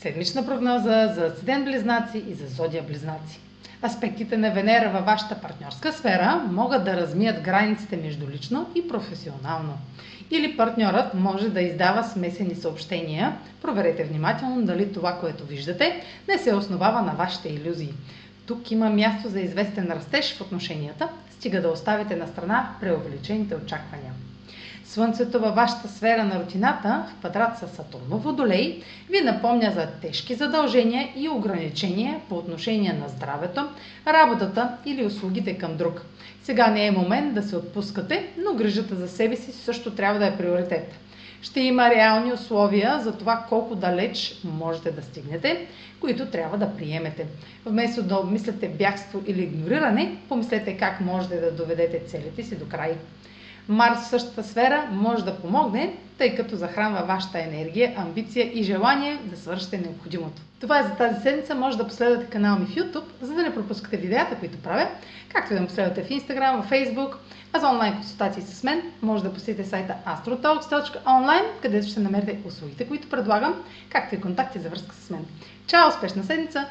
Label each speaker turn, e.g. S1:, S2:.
S1: Седмична прогноза за седен близнаци и за зодия близнаци. Аспектите на Венера във вашата партньорска сфера могат да размият границите между лично и професионално. Или партньорът може да издава смесени съобщения. Проверете внимателно дали това, което виждате, не се основава на вашите иллюзии. Тук има място за известен растеж в отношенията, стига да оставите на страна преувеличените очаквания. Слънцето във вашата сфера на рутината, в квадрат с Сатурн в Водолей, ви напомня за тежки задължения и ограничения по отношение на здравето, работата или услугите към друг. Сега не е момент да се отпускате, но грижата за себе си също трябва да е приоритет. Ще има реални условия за това колко далеч можете да стигнете, които трябва да приемете. Вместо да обмисляте бягство или игнориране, помислете как можете да доведете целите си до край. Марс в същата сфера може да помогне, тъй като захранва вашата енергия, амбиция и желание да свършите необходимото. Това е за тази седмица. Може да последвате канала ми в YouTube, за да не пропускате видеята, които правя, както и да ме последвате в Instagram, в Facebook, а за онлайн консултации с мен може да посетите сайта astrotalks.online, където ще намерите услугите, които предлагам, както и контакти за връзка с мен. Чао! Успешна седмица!